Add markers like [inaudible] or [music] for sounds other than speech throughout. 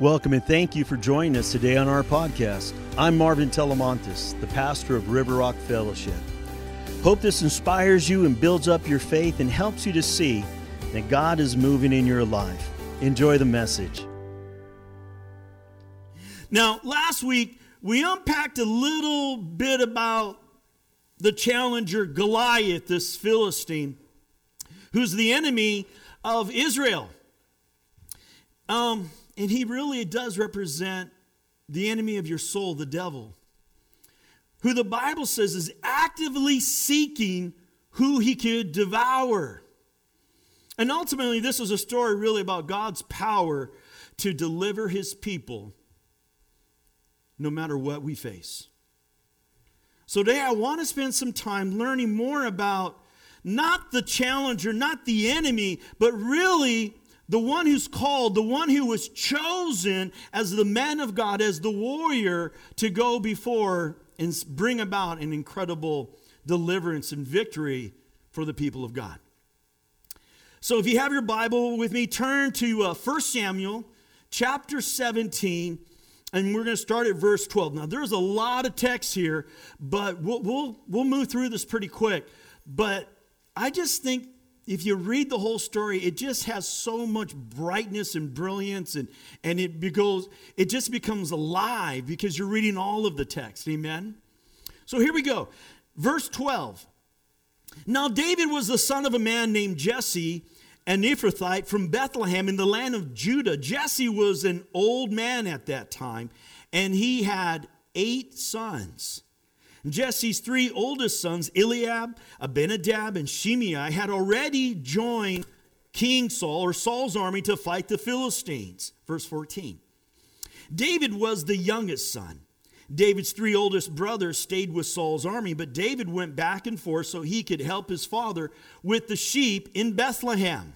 Welcome and thank you for joining us today on our podcast. I'm Marvin Telemontis, the pastor of River Rock Fellowship. Hope this inspires you and builds up your faith and helps you to see that God is moving in your life. Enjoy the message. Now, last week we unpacked a little bit about the challenger Goliath, this Philistine, who's the enemy of Israel. Um, and he really does represent the enemy of your soul, the devil, who the Bible says is actively seeking who he could devour. And ultimately, this is a story really about God's power to deliver his people no matter what we face. So, today I want to spend some time learning more about not the challenger, not the enemy, but really the one who's called, the one who was chosen as the man of God, as the warrior to go before and bring about an incredible deliverance and victory for the people of God. So if you have your Bible with me, turn to uh, 1 Samuel chapter 17, and we're going to start at verse 12. Now, there's a lot of text here, but we'll, we'll, we'll move through this pretty quick. But I just think if you read the whole story, it just has so much brightness and brilliance, and, and it, goes, it just becomes alive because you're reading all of the text. Amen? So here we go. Verse 12. Now, David was the son of a man named Jesse, an Ephrathite from Bethlehem in the land of Judah. Jesse was an old man at that time, and he had eight sons. Jesse's three oldest sons, Eliab, Abinadab, and Shimei, had already joined King Saul or Saul's army to fight the Philistines. Verse 14. David was the youngest son. David's three oldest brothers stayed with Saul's army, but David went back and forth so he could help his father with the sheep in Bethlehem.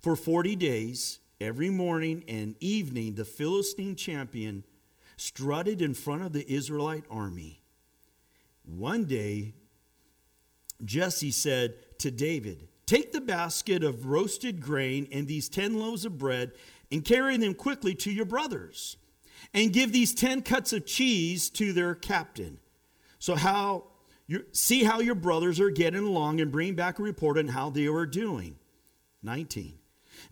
For 40 days, every morning and evening, the Philistine champion strutted in front of the Israelite army. One day, Jesse said to David, Take the basket of roasted grain and these 10 loaves of bread and carry them quickly to your brothers. And give these 10 cuts of cheese to their captain. So, how you see how your brothers are getting along and bring back a report on how they are doing. 19.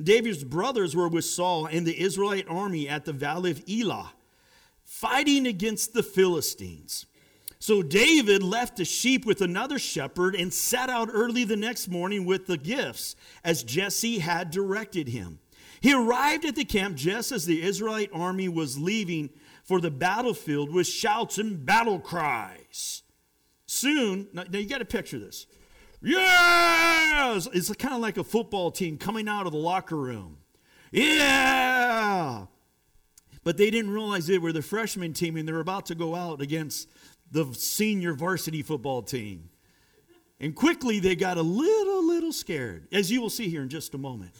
David's brothers were with Saul and the Israelite army at the valley of Elah, fighting against the Philistines. So David left the sheep with another shepherd and set out early the next morning with the gifts, as Jesse had directed him. He arrived at the camp just as the Israelite army was leaving for the battlefield with shouts and battle cries. Soon, now, you got to picture this. Yes! It's kind of like a football team coming out of the locker room. Yeah! But they didn't realize they were the freshman team and they're about to go out against the senior varsity football team. And quickly they got a little, little scared, as you will see here in just a moment.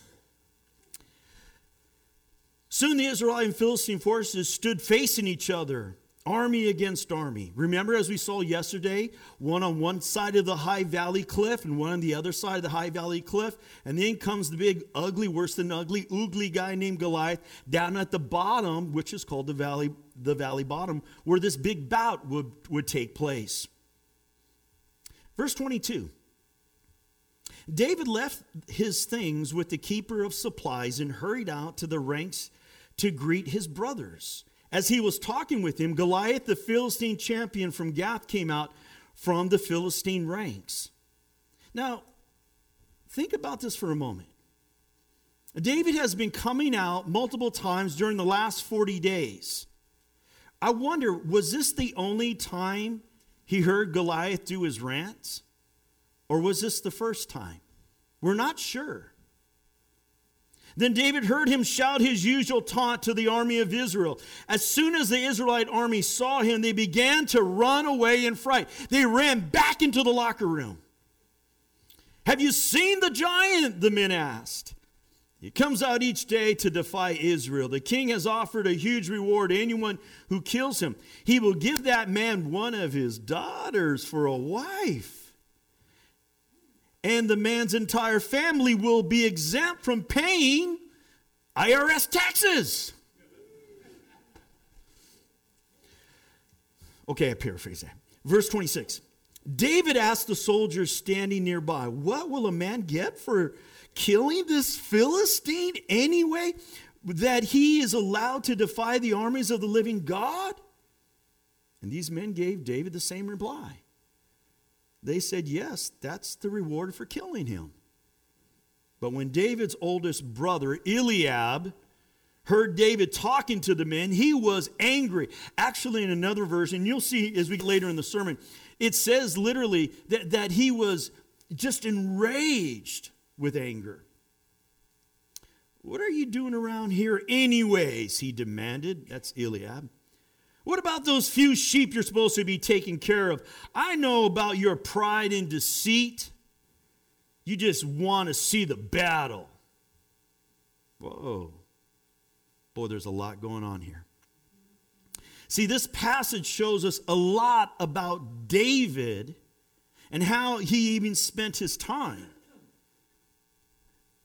Soon the Israelite and Philistine forces stood facing each other, army against army. Remember, as we saw yesterday, one on one side of the high valley cliff and one on the other side of the high valley cliff. And then comes the big, ugly, worse than ugly, oogly guy named Goliath down at the bottom, which is called the valley the valley bottom where this big bout would, would take place. Verse 22 David left his things with the keeper of supplies and hurried out to the ranks to greet his brothers. As he was talking with him, Goliath, the Philistine champion from Gath, came out from the Philistine ranks. Now, think about this for a moment. David has been coming out multiple times during the last 40 days. I wonder, was this the only time he heard Goliath do his rants? Or was this the first time? We're not sure. Then David heard him shout his usual taunt to the army of Israel. As soon as the Israelite army saw him, they began to run away in fright. They ran back into the locker room. Have you seen the giant? The men asked. He comes out each day to defy Israel. The king has offered a huge reward to anyone who kills him. He will give that man one of his daughters for a wife. And the man's entire family will be exempt from paying IRS taxes. Okay, I paraphrase that. Verse 26. David asked the soldiers standing nearby, What will a man get for killing this Philistine anyway? That he is allowed to defy the armies of the living God? And these men gave David the same reply. They said, Yes, that's the reward for killing him. But when David's oldest brother, Eliab, heard David talking to the men, he was angry. Actually, in another version, you'll see as we get later in the sermon, it says literally that, that he was just enraged with anger. What are you doing around here, anyways? He demanded. That's Eliab. What about those few sheep you're supposed to be taking care of? I know about your pride and deceit. You just want to see the battle. Whoa. Boy, there's a lot going on here. See, this passage shows us a lot about David and how he even spent his time.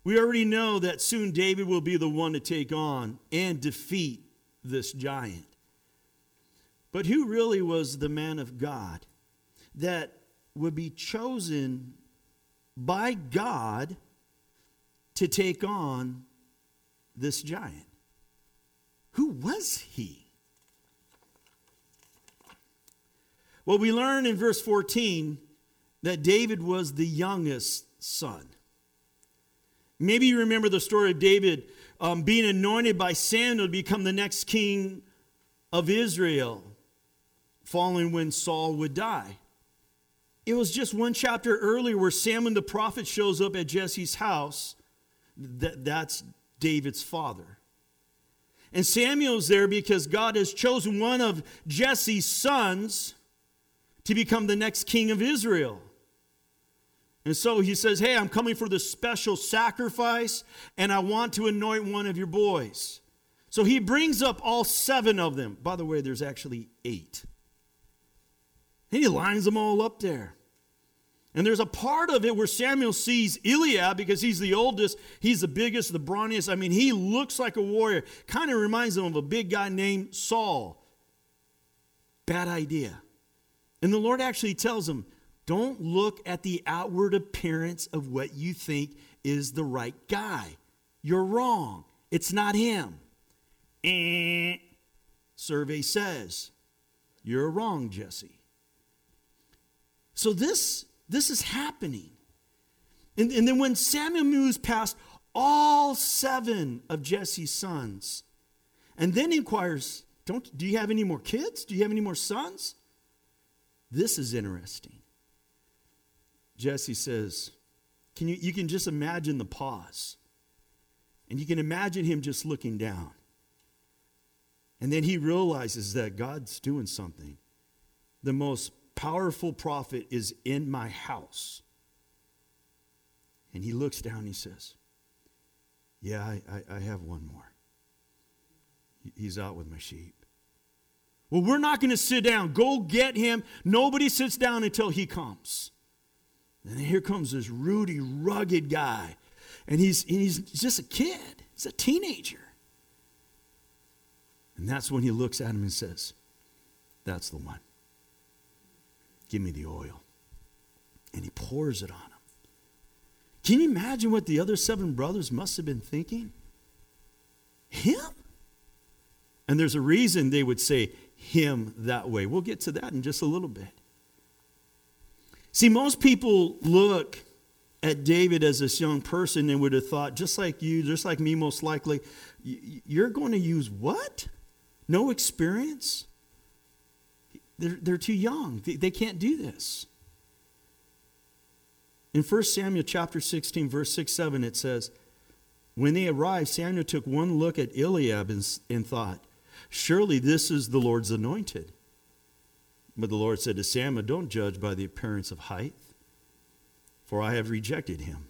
We already know that soon David will be the one to take on and defeat this giant. But who really was the man of God that would be chosen by God to take on this giant? Who was he? Well, we learn in verse 14 that David was the youngest son. Maybe you remember the story of David um, being anointed by Samuel to become the next king of Israel following when Saul would die. It was just one chapter earlier where Samuel the prophet shows up at Jesse's house. That, that's David's father. And Samuel's there because God has chosen one of Jesse's sons to become the next king of Israel. And so he says, Hey, I'm coming for this special sacrifice, and I want to anoint one of your boys. So he brings up all seven of them. By the way, there's actually eight. He lines them all up there. And there's a part of it where Samuel sees Eliab because he's the oldest, he's the biggest, the brawniest. I mean, he looks like a warrior. Kind of reminds him of a big guy named Saul. Bad idea. And the Lord actually tells him, don't look at the outward appearance of what you think is the right guy. You're wrong. It's not him. Eh. Survey says, you're wrong, Jesse. So this, this is happening. And, and then when Samuel moves past all seven of Jesse's sons, and then inquires, Don't, Do you have any more kids? Do you have any more sons? This is interesting. Jesse says, can you, you can just imagine the pause. And you can imagine him just looking down. And then he realizes that God's doing something. The most powerful prophet is in my house. And he looks down and he says, Yeah, I, I, I have one more. He's out with my sheep. Well, we're not going to sit down. Go get him. Nobody sits down until he comes. And here comes this ruddy, rugged guy. And he's, he's just a kid, he's a teenager. And that's when he looks at him and says, That's the one. Give me the oil. And he pours it on him. Can you imagine what the other seven brothers must have been thinking? Him? And there's a reason they would say him that way. We'll get to that in just a little bit. See, most people look at David as this young person and would have thought, just like you, just like me, most likely, you're going to use what? No experience? They're, they're too young. They, they can't do this. In 1 Samuel chapter 16, verse 6 7, it says, When they arrived, Samuel took one look at Eliab and, and thought, Surely this is the Lord's anointed. But the Lord said to Samuel, Don't judge by the appearance of height, for I have rejected him.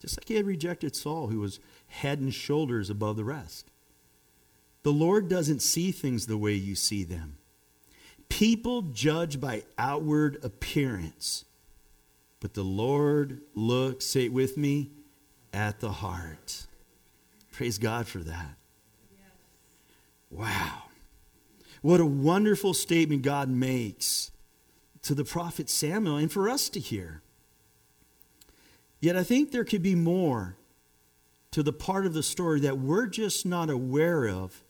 Just like he had rejected Saul, who was head and shoulders above the rest. The Lord doesn't see things the way you see them. People judge by outward appearance, but the Lord looks, say it with me, at the heart. Praise God for that. Wow. What a wonderful statement God makes to the prophet Samuel and for us to hear. Yet I think there could be more to the part of the story that we're just not aware of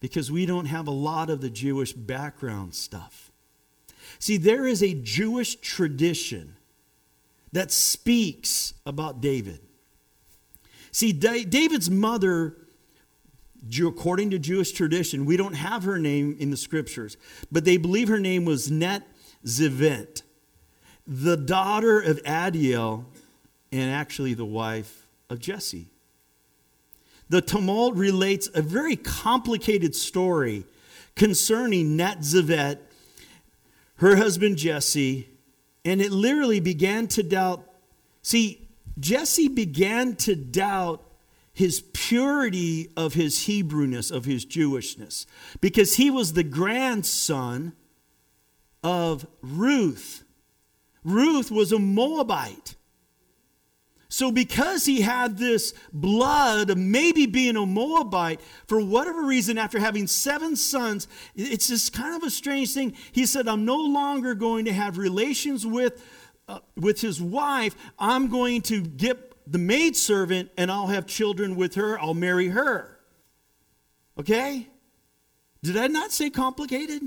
because we don't have a lot of the Jewish background stuff. See, there is a Jewish tradition that speaks about David. See, David's mother, according to Jewish tradition, we don't have her name in the scriptures, but they believe her name was Net Zivit, the daughter of Adiel, and actually the wife of Jesse. The Talmud relates a very complicated story concerning Nitzevet, her husband Jesse, and it literally began to doubt. See, Jesse began to doubt his purity of his Hebrewness, of his Jewishness, because he was the grandson of Ruth. Ruth was a Moabite. So, because he had this blood of maybe being a Moabite, for whatever reason, after having seven sons, it's just kind of a strange thing. He said, I'm no longer going to have relations with, uh, with his wife. I'm going to get the maidservant and I'll have children with her. I'll marry her. Okay? Did I not say complicated?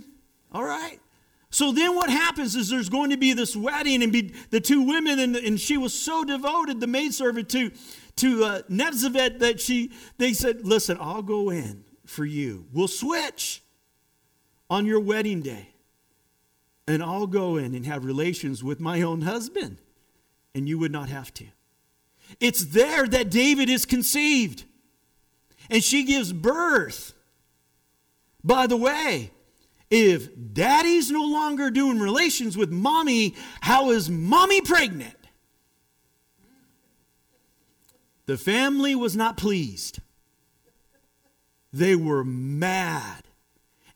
All right. So then what happens is there's going to be this wedding and be the two women, and, and she was so devoted, the maidservant, to, to uh, that she, they said, listen, I'll go in for you. We'll switch on your wedding day. And I'll go in and have relations with my own husband. And you would not have to. It's there that David is conceived. And she gives birth. By the way, if daddy's no longer doing relations with mommy, how is mommy pregnant? The family was not pleased. They were mad.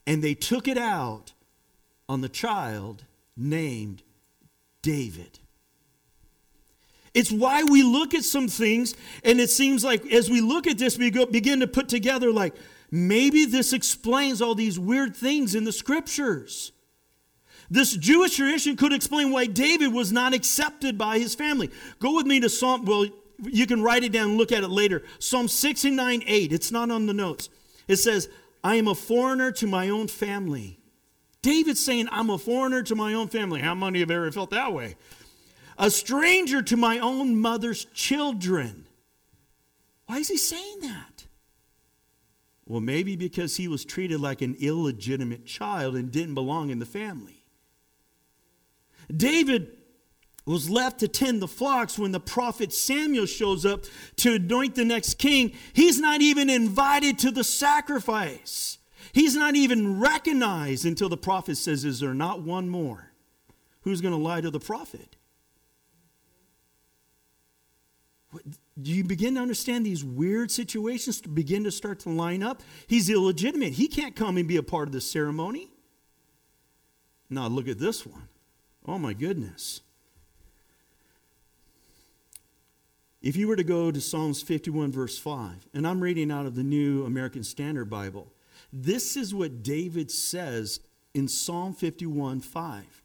And they took it out on the child named David. It's why we look at some things, and it seems like as we look at this, we go, begin to put together, like, maybe this explains all these weird things in the scriptures. This Jewish tradition could explain why David was not accepted by his family. Go with me to Psalm, well, you can write it down and look at it later. Psalm 69 8. It's not on the notes. It says, I am a foreigner to my own family. David's saying, I'm a foreigner to my own family. How many have ever felt that way? A stranger to my own mother's children. Why is he saying that? Well, maybe because he was treated like an illegitimate child and didn't belong in the family. David was left to tend the flocks when the prophet Samuel shows up to anoint the next king. He's not even invited to the sacrifice. He's not even recognized until the prophet says, Is there not one more? Who's going to lie to the prophet? Do you begin to understand these weird situations begin to start to line up? He's illegitimate. He can't come and be a part of the ceremony. Now, look at this one. Oh, my goodness. If you were to go to Psalms 51, verse 5, and I'm reading out of the New American Standard Bible, this is what David says in Psalm 51, 5.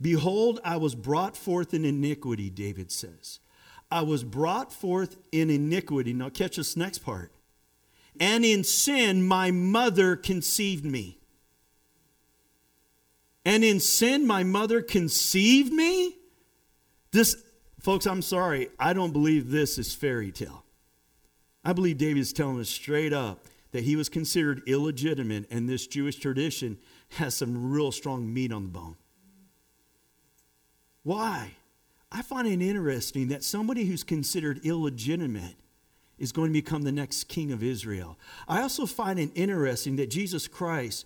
Behold, I was brought forth in iniquity, David says. I was brought forth in iniquity. Now, catch this next part. And in sin, my mother conceived me. And in sin, my mother conceived me? This, folks, I'm sorry. I don't believe this is fairy tale. I believe David is telling us straight up that he was considered illegitimate, and this Jewish tradition has some real strong meat on the bone. Why? I find it interesting that somebody who's considered illegitimate is going to become the next king of Israel. I also find it interesting that Jesus Christ,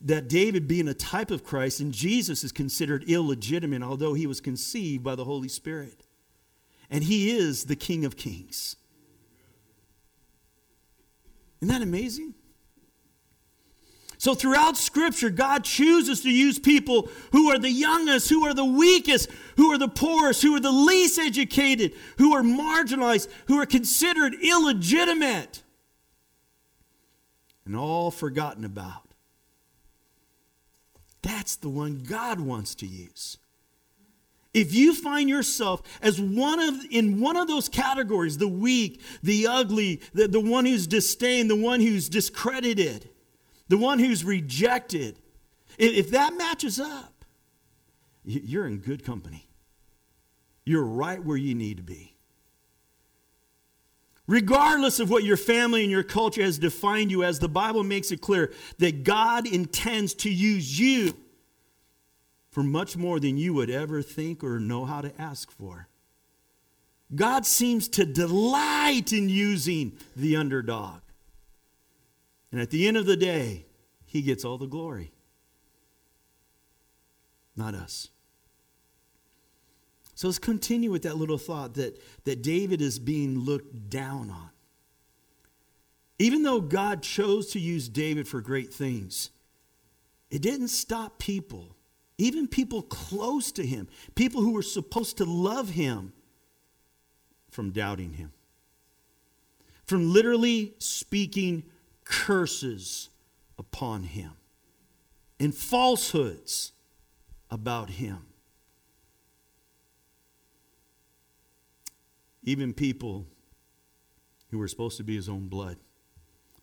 that David being a type of Christ, and Jesus is considered illegitimate, although he was conceived by the Holy Spirit. And he is the King of Kings. Isn't that amazing? So, throughout Scripture, God chooses to use people who are the youngest, who are the weakest, who are the poorest, who are the least educated, who are marginalized, who are considered illegitimate, and all forgotten about. That's the one God wants to use. If you find yourself as one of in one of those categories, the weak, the ugly, the, the one who's disdained, the one who's discredited, the one who's rejected, if that matches up, you're in good company. You're right where you need to be. Regardless of what your family and your culture has defined you as, the Bible makes it clear that God intends to use you for much more than you would ever think or know how to ask for. God seems to delight in using the underdog. And at the end of the day, he gets all the glory, not us. So let's continue with that little thought that, that David is being looked down on. Even though God chose to use David for great things, it didn't stop people, even people close to him, people who were supposed to love him, from doubting him, from literally speaking curses upon him and falsehoods about him. Even people who were supposed to be his own blood,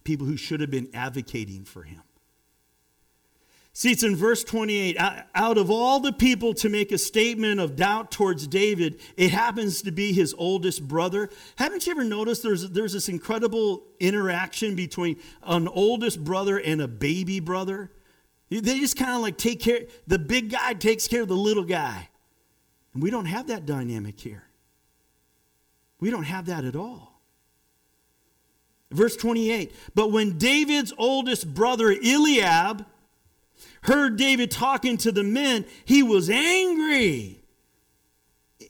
people who should have been advocating for him. See, it's in verse 28. Out of all the people to make a statement of doubt towards David, it happens to be his oldest brother. Haven't you ever noticed there's, there's this incredible interaction between an oldest brother and a baby brother? They just kind of like take care, the big guy takes care of the little guy. And we don't have that dynamic here. We don't have that at all. Verse 28 But when David's oldest brother Eliab, heard David talking to the men, he was angry.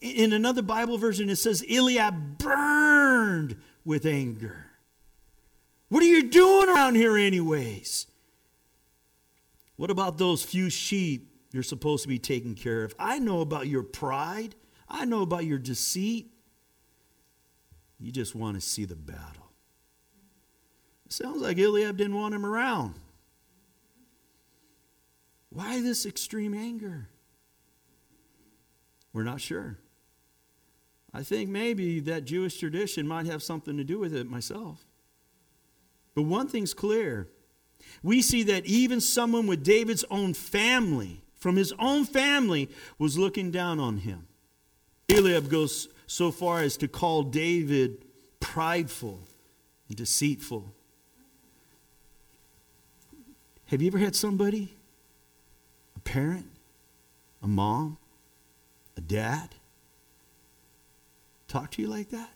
In another Bible version, it says Eliab burned with anger. What are you doing around here, anyways? What about those few sheep you're supposed to be taking care of? I know about your pride, I know about your deceit. You just want to see the battle. It sounds like Eliab didn't want him around. Why this extreme anger? We're not sure. I think maybe that Jewish tradition might have something to do with it myself. But one thing's clear we see that even someone with David's own family, from his own family, was looking down on him. Eliab goes so far as to call David prideful and deceitful. Have you ever had somebody parent, a mom, a dad talk to you like that?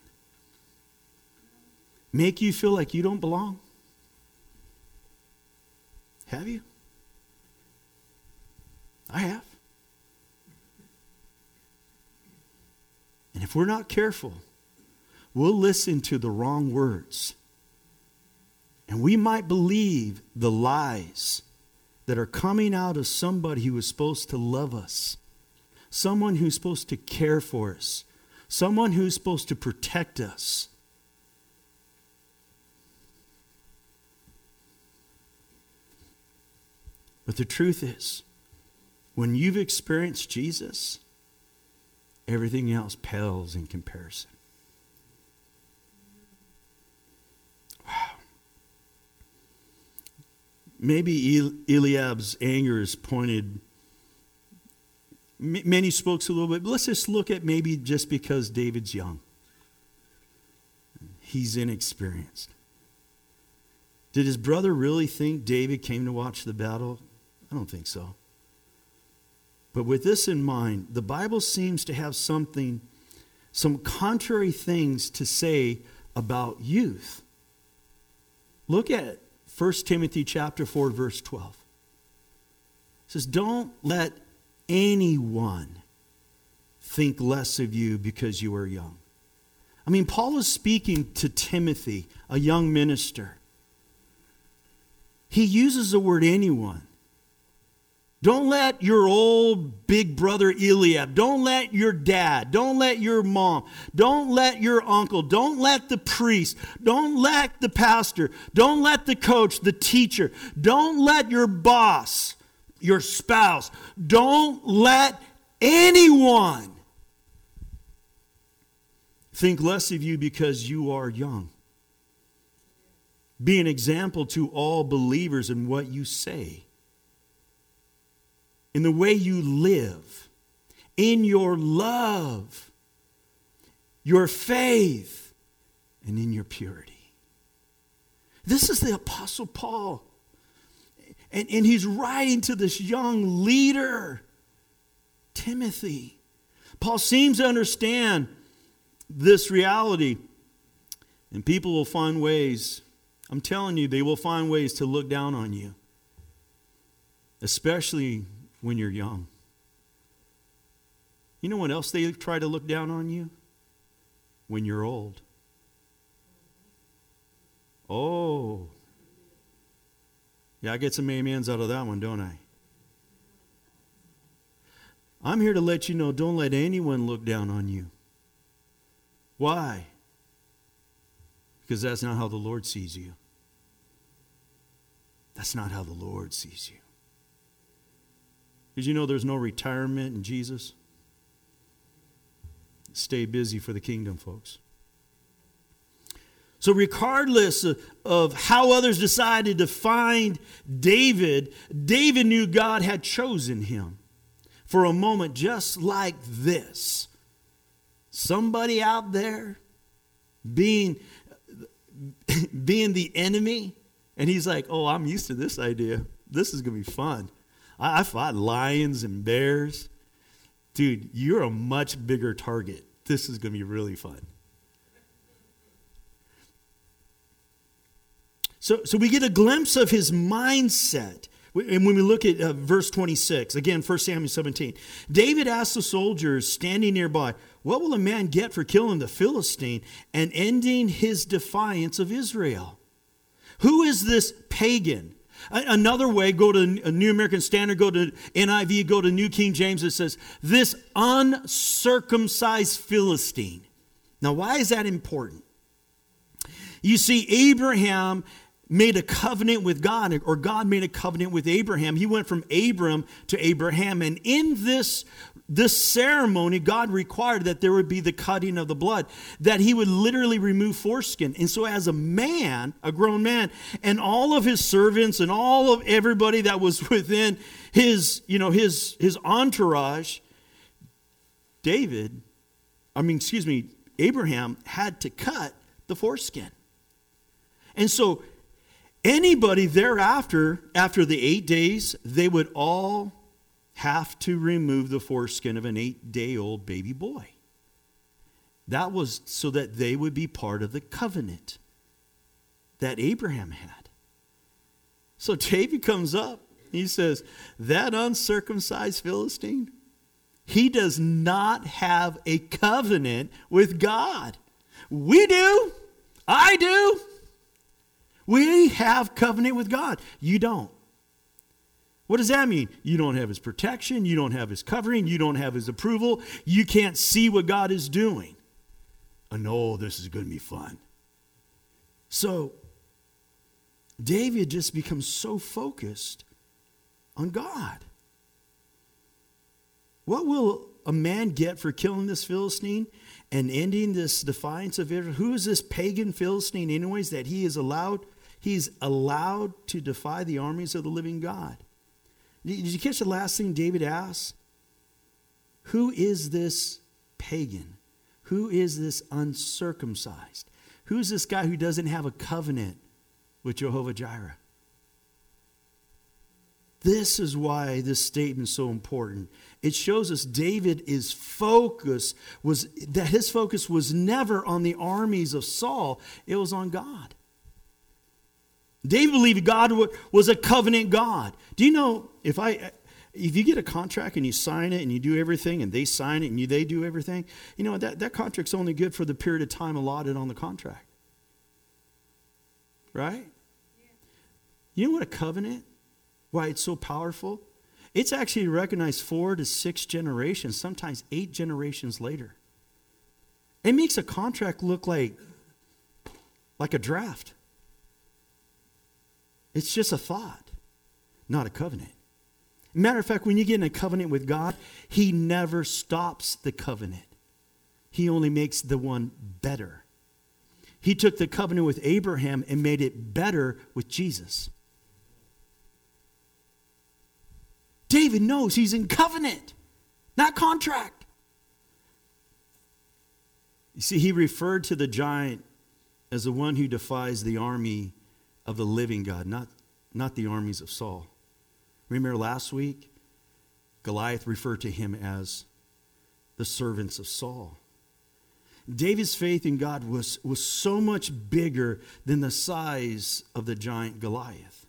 Make you feel like you don't belong? Have you? I have. And if we're not careful, we'll listen to the wrong words. And we might believe the lies that are coming out of somebody who is supposed to love us, someone who's supposed to care for us, someone who's supposed to protect us. But the truth is, when you've experienced Jesus, everything else pales in comparison. Maybe Eliab's anger is pointed. Many spoke a little bit, but let's just look at maybe just because David's young. He's inexperienced. Did his brother really think David came to watch the battle? I don't think so. But with this in mind, the Bible seems to have something, some contrary things to say about youth. Look at 1 Timothy chapter 4 verse 12. It says don't let anyone think less of you because you are young. I mean Paul is speaking to Timothy, a young minister. he uses the word anyone. Don't let your old big brother Eliab, don't let your dad, don't let your mom, don't let your uncle, don't let the priest, don't let the pastor, don't let the coach, the teacher, don't let your boss, your spouse, don't let anyone think less of you because you are young. Be an example to all believers in what you say in the way you live, in your love, your faith, and in your purity. This is the Apostle Paul. And, and he's writing to this young leader, Timothy. Paul seems to understand this reality, and people will find ways, I'm telling you, they will find ways to look down on you, especially when you're young. You know what else they try to look down on you? When you're old. Oh. Yeah, I get some amens out of that one, don't I? I'm here to let you know don't let anyone look down on you. Why? Because that's not how the Lord sees you. That's not how the Lord sees you. Did you know there's no retirement in Jesus? Stay busy for the kingdom, folks. So, regardless of how others decided to find David, David knew God had chosen him for a moment just like this. Somebody out there being, being the enemy, and he's like, Oh, I'm used to this idea. This is going to be fun. I, I fought lions and bears. Dude, you're a much bigger target. This is going to be really fun. So, so we get a glimpse of his mindset. And when we look at uh, verse 26, again, 1 Samuel 17, David asked the soldiers standing nearby, What will a man get for killing the Philistine and ending his defiance of Israel? Who is this pagan? Another way, go to a New American Standard, go to NIV, go to New King James, it says, This uncircumcised Philistine. Now, why is that important? You see, Abraham made a covenant with God, or God made a covenant with Abraham. He went from Abram to Abraham. And in this this ceremony, God required that there would be the cutting of the blood, that he would literally remove foreskin. And so, as a man, a grown man, and all of his servants and all of everybody that was [laughs] within his, you know, his, his entourage, David, I mean, excuse me, Abraham had to cut the foreskin. And so, anybody thereafter, after the eight days, they would all have to remove the foreskin of an eight day old baby boy. That was so that they would be part of the covenant that Abraham had. So David comes up. He says, That uncircumcised Philistine, he does not have a covenant with God. We do. I do. We have covenant with God. You don't. What does that mean? You don't have his protection, you don't have his covering, you don't have his approval, you can't see what God is doing. I know this is going to be fun. So, David just becomes so focused on God. What will a man get for killing this Philistine and ending this defiance of Israel? Who is this pagan Philistine, anyways, that he is allowed? He's allowed to defy the armies of the living God. Did you catch the last thing David asked? Who is this pagan? Who is this uncircumcised? Who's this guy who doesn't have a covenant with Jehovah Jireh? This is why this statement is so important. It shows us David is focus was that his focus was never on the armies of Saul, it was on God. David believed God was a covenant God. Do you know if I if you get a contract and you sign it and you do everything and they sign it and you, they do everything, you know that, that contract's only good for the period of time allotted on the contract. Right? You know what a covenant? Why it's so powerful? It's actually recognized four to six generations, sometimes eight generations later. It makes a contract look like, like a draft. It's just a thought, not a covenant. Matter of fact, when you get in a covenant with God, He never stops the covenant. He only makes the one better. He took the covenant with Abraham and made it better with Jesus. David knows he's in covenant, not contract. You see, he referred to the giant as the one who defies the army of the living God, not, not the armies of Saul. Remember last week? Goliath referred to him as the servants of Saul. David's faith in God was, was so much bigger than the size of the giant Goliath.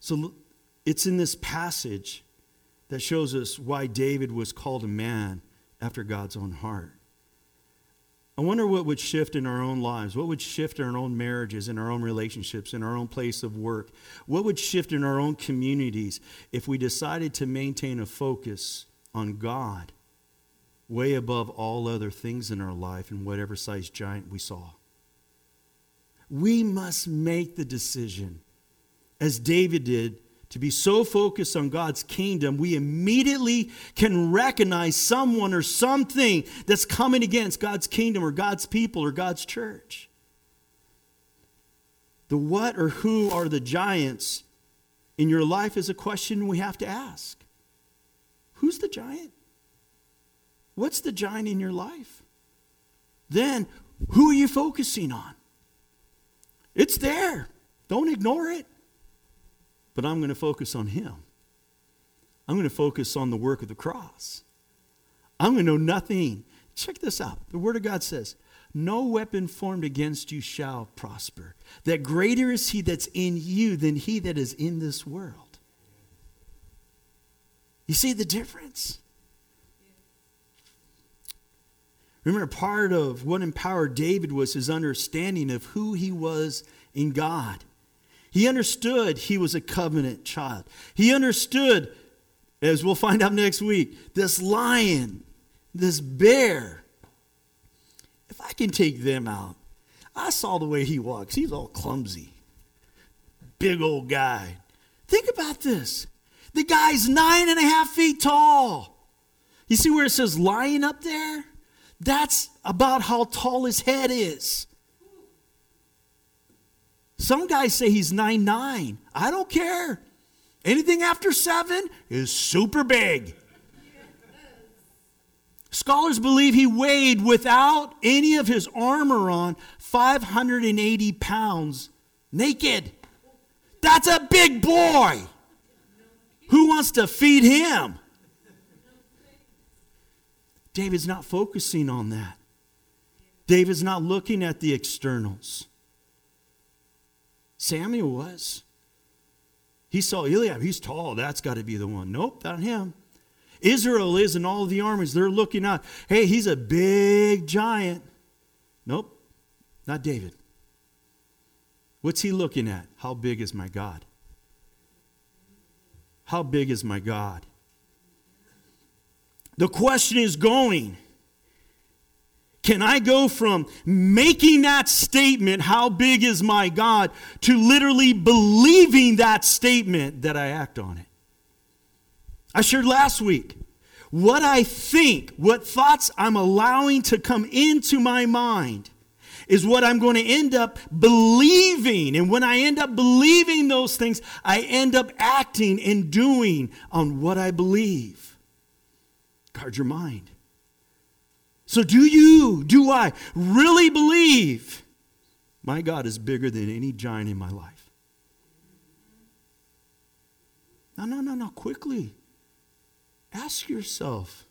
So it's in this passage that shows us why David was called a man after God's own heart. I wonder what would shift in our own lives. What would shift in our own marriages, in our own relationships, in our own place of work? What would shift in our own communities if we decided to maintain a focus on God way above all other things in our life and whatever size giant we saw? We must make the decision, as David did, to be so focused on God's kingdom, we immediately can recognize someone or something that's coming against God's kingdom or God's people or God's church. The what or who are the giants in your life is a question we have to ask. Who's the giant? What's the giant in your life? Then, who are you focusing on? It's there. Don't ignore it but I'm going to focus on Him. I'm going to focus on the work of the cross. I'm going to know nothing. Check this out. The Word of God says, No weapon formed against you shall prosper. That greater is He that's in you than He that is in this world. You see the difference? Remember, part of what empowered David was his understanding of who he was in God. He understood he was a covenant child. He understood, as we'll find out next week, this lion, this bear. If I can take them out, I saw the way he walks. He's all clumsy. Big old guy. Think about this. The guy's nine and a half feet tall. You see where it says lion up there? That's about how tall his head is. Some guys say he's nine nine. I don't care. Anything after seven is super big. Scholars believe he weighed without any of his armor on 580 pounds naked. That's a big boy. Who wants to feed him? David's not focusing on that. David's not looking at the externals. Samuel was. He saw Eliab. He's tall. That's got to be the one. Nope, not him. Israel is in all the armies. They're looking out. Hey, he's a big giant. Nope, not David. What's he looking at? How big is my God? How big is my God? The question is going can I go from making that statement, how big is my God, to literally believing that statement that I act on it? I shared last week what I think, what thoughts I'm allowing to come into my mind is what I'm going to end up believing. And when I end up believing those things, I end up acting and doing on what I believe. Guard your mind. So, do you, do I really believe my God is bigger than any giant in my life? No, no, no, no. Quickly. Ask yourself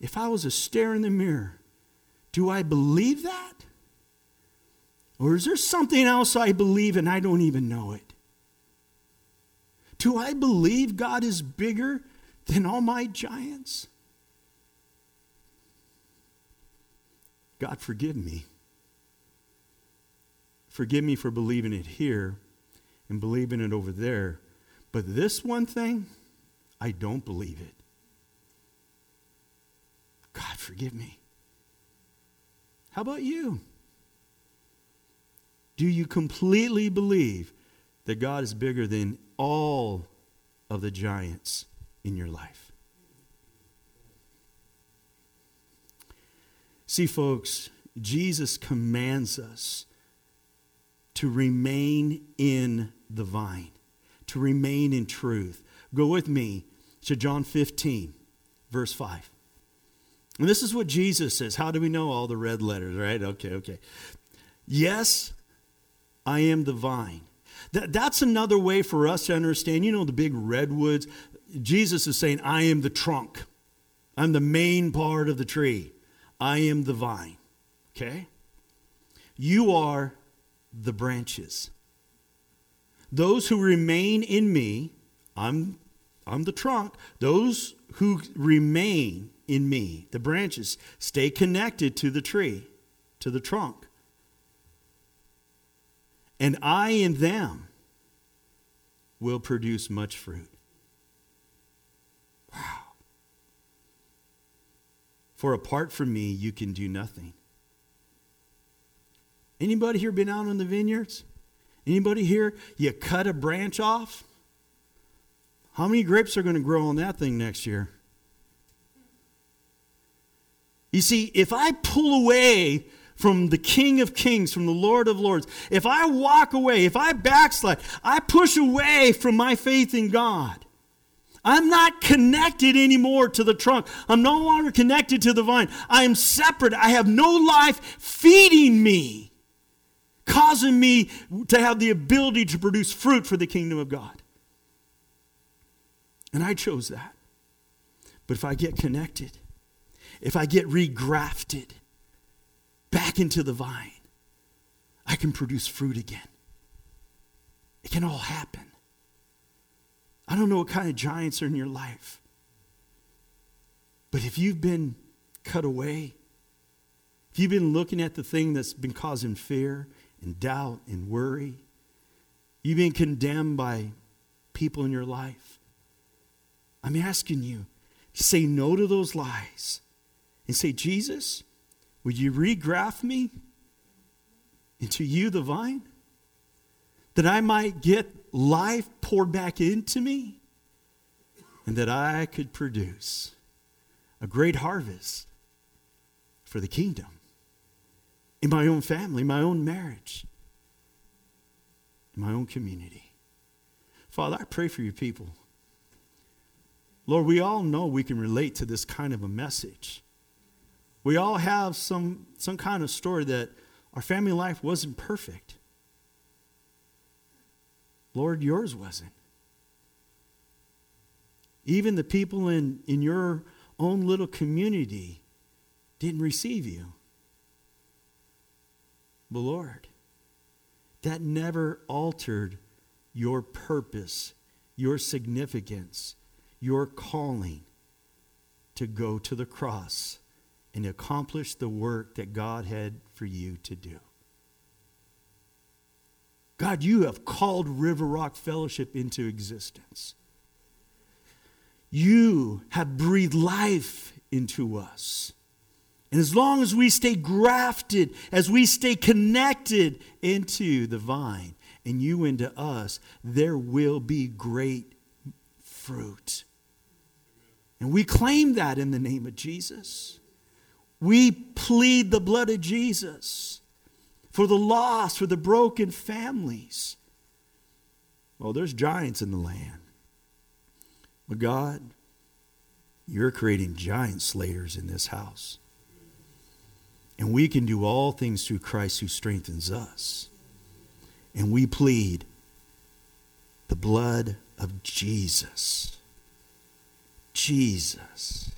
if I was to stare in the mirror, do I believe that? Or is there something else I believe and I don't even know it? Do I believe God is bigger than all my giants? God, forgive me. Forgive me for believing it here and believing it over there. But this one thing, I don't believe it. God, forgive me. How about you? Do you completely believe that God is bigger than all of the giants in your life? See, folks, Jesus commands us to remain in the vine, to remain in truth. Go with me to John 15, verse 5. And this is what Jesus says. How do we know all the red letters, right? Okay, okay. Yes, I am the vine. That, that's another way for us to understand. You know, the big redwoods. Jesus is saying, I am the trunk, I'm the main part of the tree. I am the vine. Okay? You are the branches. Those who remain in me, I'm, I'm the trunk. Those who remain in me, the branches, stay connected to the tree, to the trunk. And I in them will produce much fruit. Wow. For apart from me, you can do nothing. Anybody here been out in the vineyards? Anybody here? You cut a branch off? How many grapes are going to grow on that thing next year? You see, if I pull away from the King of Kings, from the Lord of Lords, if I walk away, if I backslide, I push away from my faith in God. I'm not connected anymore to the trunk. I'm no longer connected to the vine. I am separate. I have no life feeding me, causing me to have the ability to produce fruit for the kingdom of God. And I chose that. But if I get connected, if I get regrafted back into the vine, I can produce fruit again. It can all happen. I don't know what kind of giants are in your life. But if you've been cut away, if you've been looking at the thing that's been causing fear and doubt and worry, you've been condemned by people in your life, I'm asking you to say no to those lies and say, Jesus, would you regraft me into you, the vine? That I might get life poured back into me and that I could produce a great harvest for the kingdom in my own family, my own marriage, in my own community. Father, I pray for your people. Lord, we all know we can relate to this kind of a message. We all have some, some kind of story that our family life wasn't perfect. Lord, yours wasn't. Even the people in, in your own little community didn't receive you. But Lord, that never altered your purpose, your significance, your calling to go to the cross and accomplish the work that God had for you to do. God, you have called River Rock Fellowship into existence. You have breathed life into us. And as long as we stay grafted, as we stay connected into the vine and you into us, there will be great fruit. And we claim that in the name of Jesus. We plead the blood of Jesus for the lost, for the broken families. Well, there's giants in the land. But God, you're creating giant slayers in this house. And we can do all things through Christ who strengthens us. And we plead the blood of Jesus. Jesus.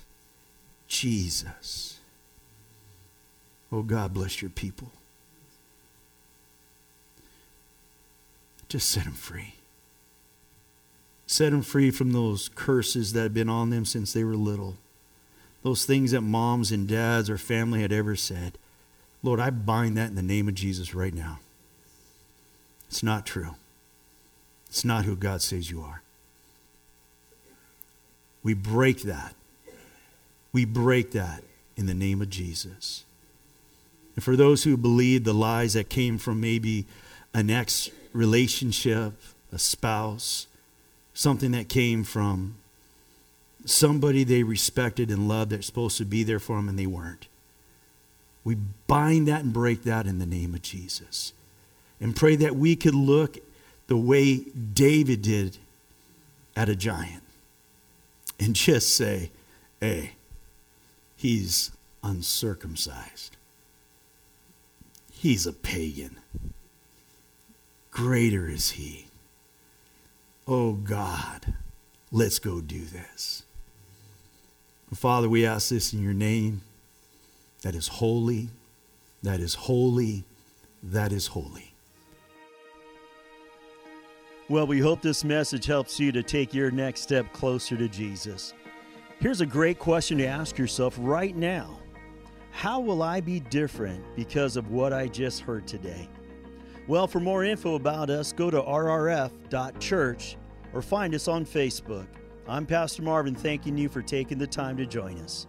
Jesus. Oh, God bless your people. Just set them free. Set them free from those curses that have been on them since they were little. Those things that moms and dads or family had ever said. Lord, I bind that in the name of Jesus right now. It's not true. It's not who God says you are. We break that. We break that in the name of Jesus. And for those who believe the lies that came from maybe an ex relationship, a spouse, something that came from somebody they respected and loved that's supposed to be there for them and they weren't. We bind that and break that in the name of Jesus. And pray that we could look the way David did at a giant and just say, hey, he's uncircumcised. He's a pagan. Greater is he. Oh God, let's go do this. Father, we ask this in your name that is holy, that is holy, that is holy. Well, we hope this message helps you to take your next step closer to Jesus. Here's a great question to ask yourself right now How will I be different because of what I just heard today? Well, for more info about us, go to rrf.church or find us on Facebook. I'm Pastor Marvin, thanking you for taking the time to join us.